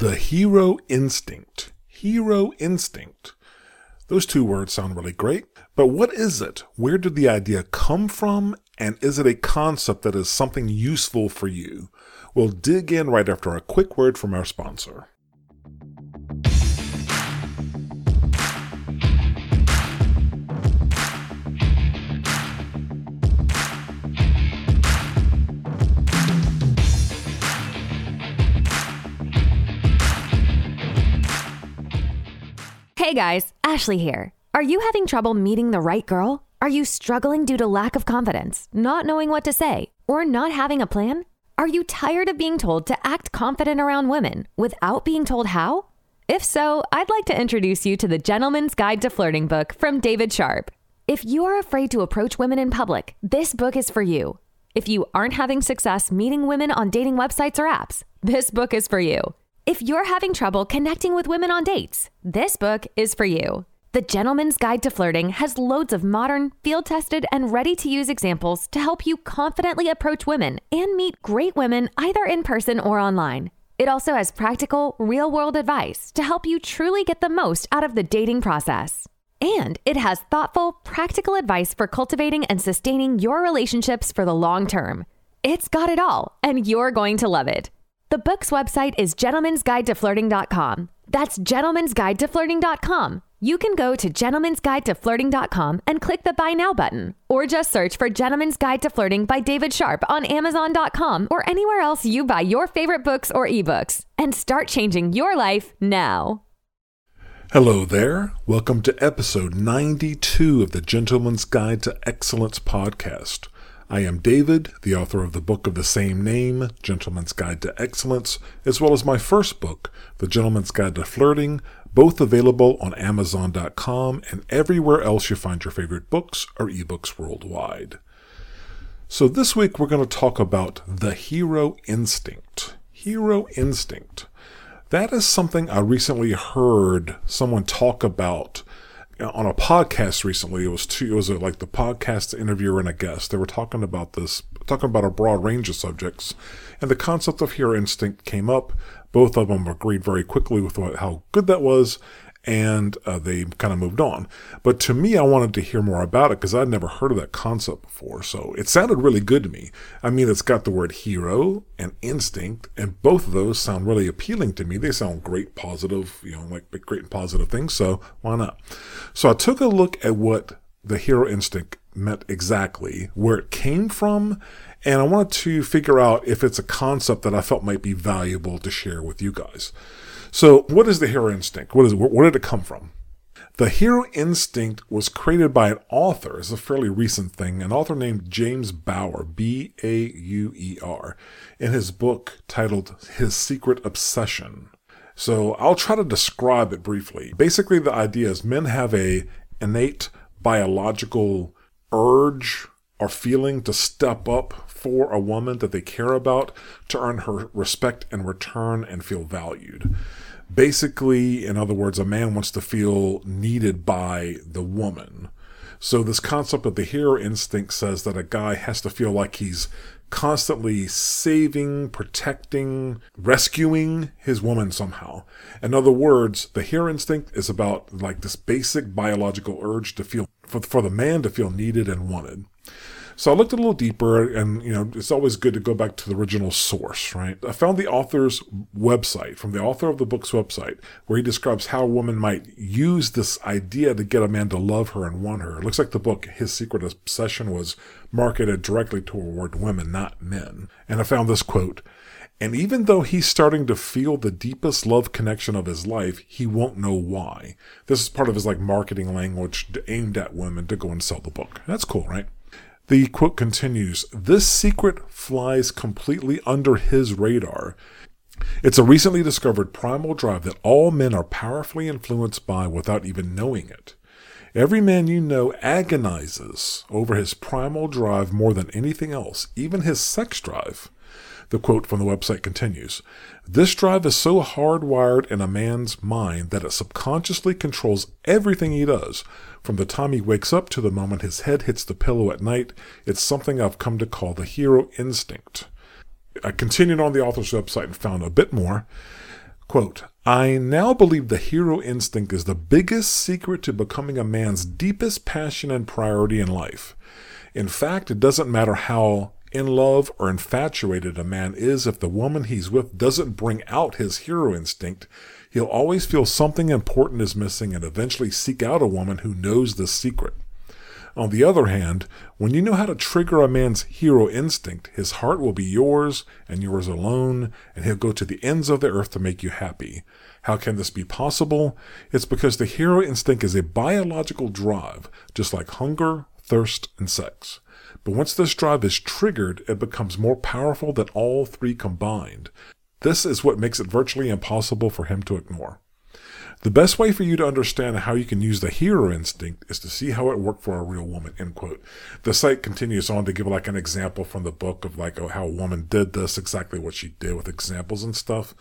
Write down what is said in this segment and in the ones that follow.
The hero instinct. Hero instinct. Those two words sound really great, but what is it? Where did the idea come from? And is it a concept that is something useful for you? We'll dig in right after a quick word from our sponsor. Hey guys, Ashley here. Are you having trouble meeting the right girl? Are you struggling due to lack of confidence, not knowing what to say, or not having a plan? Are you tired of being told to act confident around women without being told how? If so, I'd like to introduce you to the Gentleman's Guide to Flirting book from David Sharp. If you are afraid to approach women in public, this book is for you. If you aren't having success meeting women on dating websites or apps, this book is for you. If you're having trouble connecting with women on dates, this book is for you. The Gentleman's Guide to Flirting has loads of modern, field tested, and ready to use examples to help you confidently approach women and meet great women either in person or online. It also has practical, real world advice to help you truly get the most out of the dating process. And it has thoughtful, practical advice for cultivating and sustaining your relationships for the long term. It's got it all, and you're going to love it. The book's website is gentlemansguidetoflirting.com. That's gentlemansguidetoflirting.com. You can go to gentlemansguidetoflirting.com and click the Buy Now button, or just search for Gentleman's Guide to Flirting by David Sharp on Amazon.com or anywhere else you buy your favorite books or ebooks, and start changing your life now. Hello there. Welcome to episode 92 of the Gentleman's Guide to Excellence podcast. I am David, the author of the book of the same name, Gentleman's Guide to Excellence, as well as my first book, The Gentleman's Guide to Flirting, both available on Amazon.com and everywhere else you find your favorite books or ebooks worldwide. So, this week we're going to talk about the hero instinct. Hero instinct. That is something I recently heard someone talk about on a podcast recently. It was two. It was a, like the podcast interviewer and a guest. They were talking about this, talking about a broad range of subjects, and the concept of hero instinct came up. Both of them agreed very quickly with what, how good that was, and uh, they kind of moved on. But to me, I wanted to hear more about it because I'd never heard of that concept before. So it sounded really good to me. I mean, it's got the word hero and instinct, and both of those sound really appealing to me. They sound great, positive, you know, like great and positive things. So why not? So I took a look at what the hero instinct meant exactly, where it came from, and I wanted to figure out if it's a concept that I felt might be valuable to share with you guys. So, what is the hero instinct? What is? Where did it come from? The hero instinct was created by an author. It's a fairly recent thing. An author named James Bauer, B A U E R, in his book titled His Secret Obsession. So I'll try to describe it briefly. Basically, the idea is men have a innate biological urge or feeling to step up for a woman that they care about to earn her respect and return and feel valued. Basically, in other words, a man wants to feel needed by the woman. So, this concept of the hero instinct says that a guy has to feel like he's constantly saving, protecting, rescuing his woman somehow. In other words, the hero instinct is about like this basic biological urge to feel, for, for the man to feel needed and wanted. So I looked a little deeper, and you know, it's always good to go back to the original source, right? I found the author's website from the author of the book's website, where he describes how a woman might use this idea to get a man to love her and want her. It looks like the book, His Secret Obsession, was marketed directly toward women, not men. And I found this quote. And even though he's starting to feel the deepest love connection of his life, he won't know why. This is part of his like marketing language aimed at women to go and sell the book. That's cool, right? The quote continues This secret flies completely under his radar. It's a recently discovered primal drive that all men are powerfully influenced by without even knowing it. Every man you know agonizes over his primal drive more than anything else, even his sex drive. The quote from the website continues This drive is so hardwired in a man's mind that it subconsciously controls everything he does. From the time he wakes up to the moment his head hits the pillow at night, it's something I've come to call the hero instinct. I continued on the author's website and found a bit more. Quote, I now believe the hero instinct is the biggest secret to becoming a man's deepest passion and priority in life. In fact, it doesn't matter how in love or infatuated a man is if the woman he's with doesn't bring out his hero instinct, he'll always feel something important is missing and eventually seek out a woman who knows the secret. On the other hand, when you know how to trigger a man's hero instinct, his heart will be yours and yours alone, and he'll go to the ends of the earth to make you happy. How can this be possible? It's because the hero instinct is a biological drive, just like hunger, thirst, and sex. But once this drive is triggered, it becomes more powerful than all three combined. This is what makes it virtually impossible for him to ignore. The best way for you to understand how you can use the hero instinct is to see how it worked for a real woman, end quote. The site continues on to give like an example from the book of like how a woman did this, exactly what she did with examples and stuff.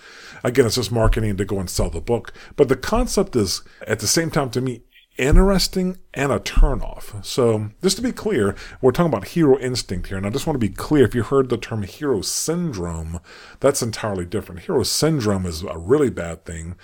Again, it's just marketing to go and sell the book. But the concept is at the same time to me interesting and a turnoff. So, just to be clear, we're talking about hero instinct here. And I just want to be clear if you heard the term hero syndrome, that's entirely different. Hero syndrome is a really bad thing.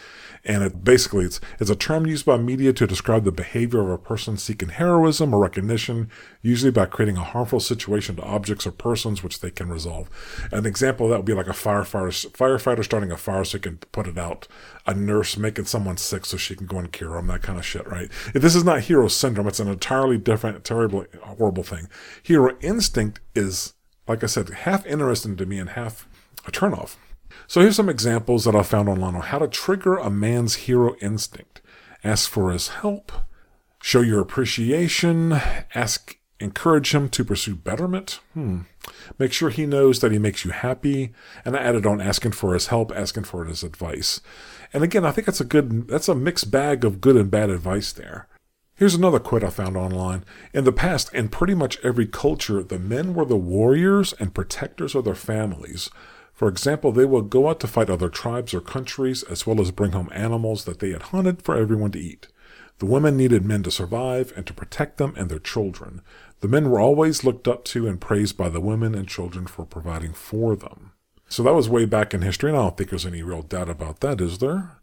And it basically it's, it's a term used by media to describe the behavior of a person seeking heroism or recognition, usually by creating a harmful situation to objects or persons which they can resolve. An example of that would be like a firefighter, firefighter starting a fire so he can put it out, a nurse making someone sick so she can go and cure them, that kind of shit, right? This is not hero syndrome, it's an entirely different, terrible, horrible thing. Hero instinct is, like I said, half interesting to me and half a turnoff. So here's some examples that I found online on how to trigger a man's hero instinct. Ask for his help, show your appreciation, ask, encourage him to pursue betterment. Hmm. Make sure he knows that he makes you happy. And I added on asking for his help, asking for his advice. And again, I think that's a good, that's a mixed bag of good and bad advice there. Here's another quote I found online. In the past, in pretty much every culture, the men were the warriors and protectors of their families. For example, they would go out to fight other tribes or countries, as well as bring home animals that they had hunted for everyone to eat. The women needed men to survive and to protect them and their children. The men were always looked up to and praised by the women and children for providing for them. So that was way back in history, and I don't think there's any real doubt about that, is there?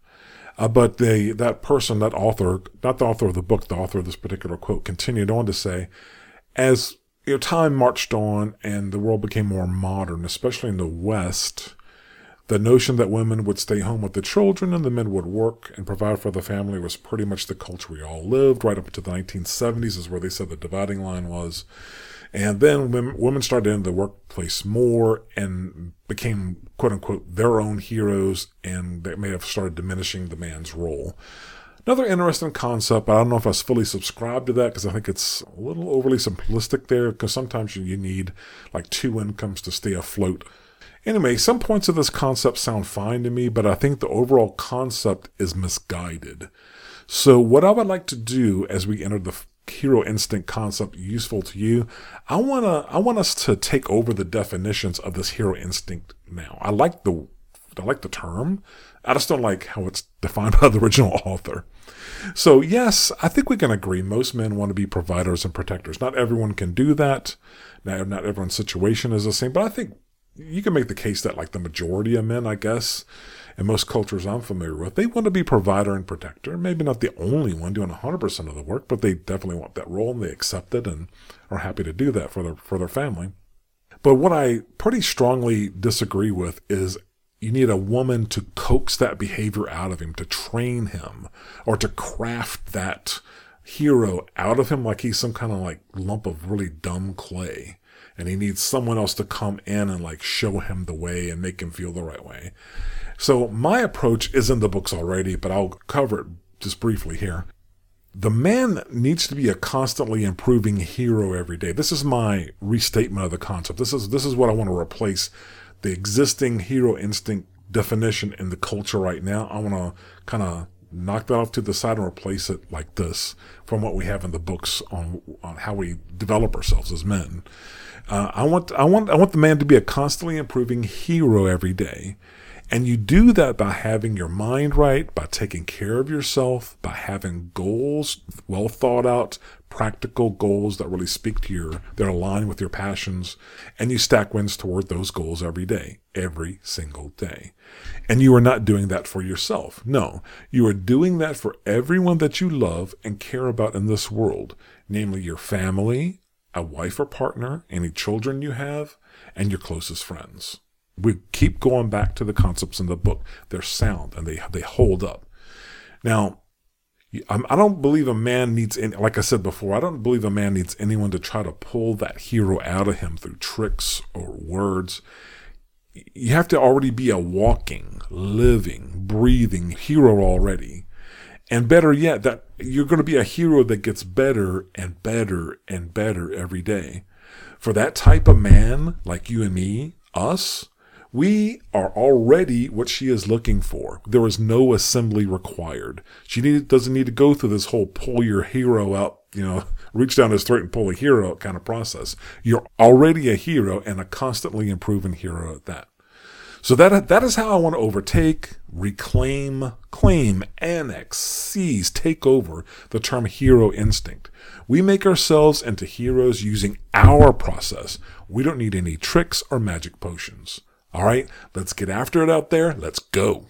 Uh, but they, that person, that author, not the author of the book, the author of this particular quote, continued on to say, as you know, time marched on and the world became more modern, especially in the West. The notion that women would stay home with the children and the men would work and provide for the family was pretty much the culture we all lived. Right up to the 1970s is where they said the dividing line was. And then women, started into the workplace more and became, quote unquote, their own heroes, and they may have started diminishing the man's role. Another interesting concept, I don't know if I was fully subscribed to that because I think it's a little overly simplistic there because sometimes you need like two incomes to stay afloat. Anyway, some points of this concept sound fine to me, but I think the overall concept is misguided. So, what I would like to do as we enter the hero instinct concept useful to you, I wanna I want us to take over the definitions of this hero instinct now. I like the I like the term. I just don't like how it's defined by the original author. So, yes, I think we can agree most men want to be providers and protectors. Not everyone can do that. Now, not everyone's situation is the same, but I think you can make the case that, like, the majority of men, I guess, in most cultures I'm familiar with, they want to be provider and protector. Maybe not the only one doing 100% of the work, but they definitely want that role and they accept it and are happy to do that for their, for their family. But what I pretty strongly disagree with is you need a woman to coax that behavior out of him, to train him, or to craft that hero out of him like he's some kind of like lump of really dumb clay. And he needs someone else to come in and like show him the way and make him feel the right way. So my approach is in the books already, but I'll cover it just briefly here. The man needs to be a constantly improving hero every day. This is my restatement of the concept. This is this is what I want to replace the existing hero instinct definition in the culture right now. I want to kind of knock that off to the side and replace it like this from what we have in the books on, on how we develop ourselves as men. Uh, I want, I want, I want the man to be a constantly improving hero every day. And you do that by having your mind right, by taking care of yourself, by having goals, well thought out, practical goals that really speak to your, that align with your passions. And you stack wins toward those goals every day, every single day. And you are not doing that for yourself. No, you are doing that for everyone that you love and care about in this world, namely your family, a wife or partner, any children you have, and your closest friends. We keep going back to the concepts in the book. They're sound and they they hold up. Now, I don't believe a man needs any, like I said before, I don't believe a man needs anyone to try to pull that hero out of him through tricks or words. You have to already be a walking, living, breathing hero already. And better yet, that you're going to be a hero that gets better and better and better every day. For that type of man, like you and me, us, we are already what she is looking for. There is no assembly required. She need, doesn't need to go through this whole pull your hero out, you know, reach down his throat and pull a hero out kind of process. You're already a hero and a constantly improving hero at that. So that, that is how I want to overtake, reclaim, claim, annex, seize, take over the term hero instinct. We make ourselves into heroes using our process. We don't need any tricks or magic potions. All right, let's get after it out there. Let's go.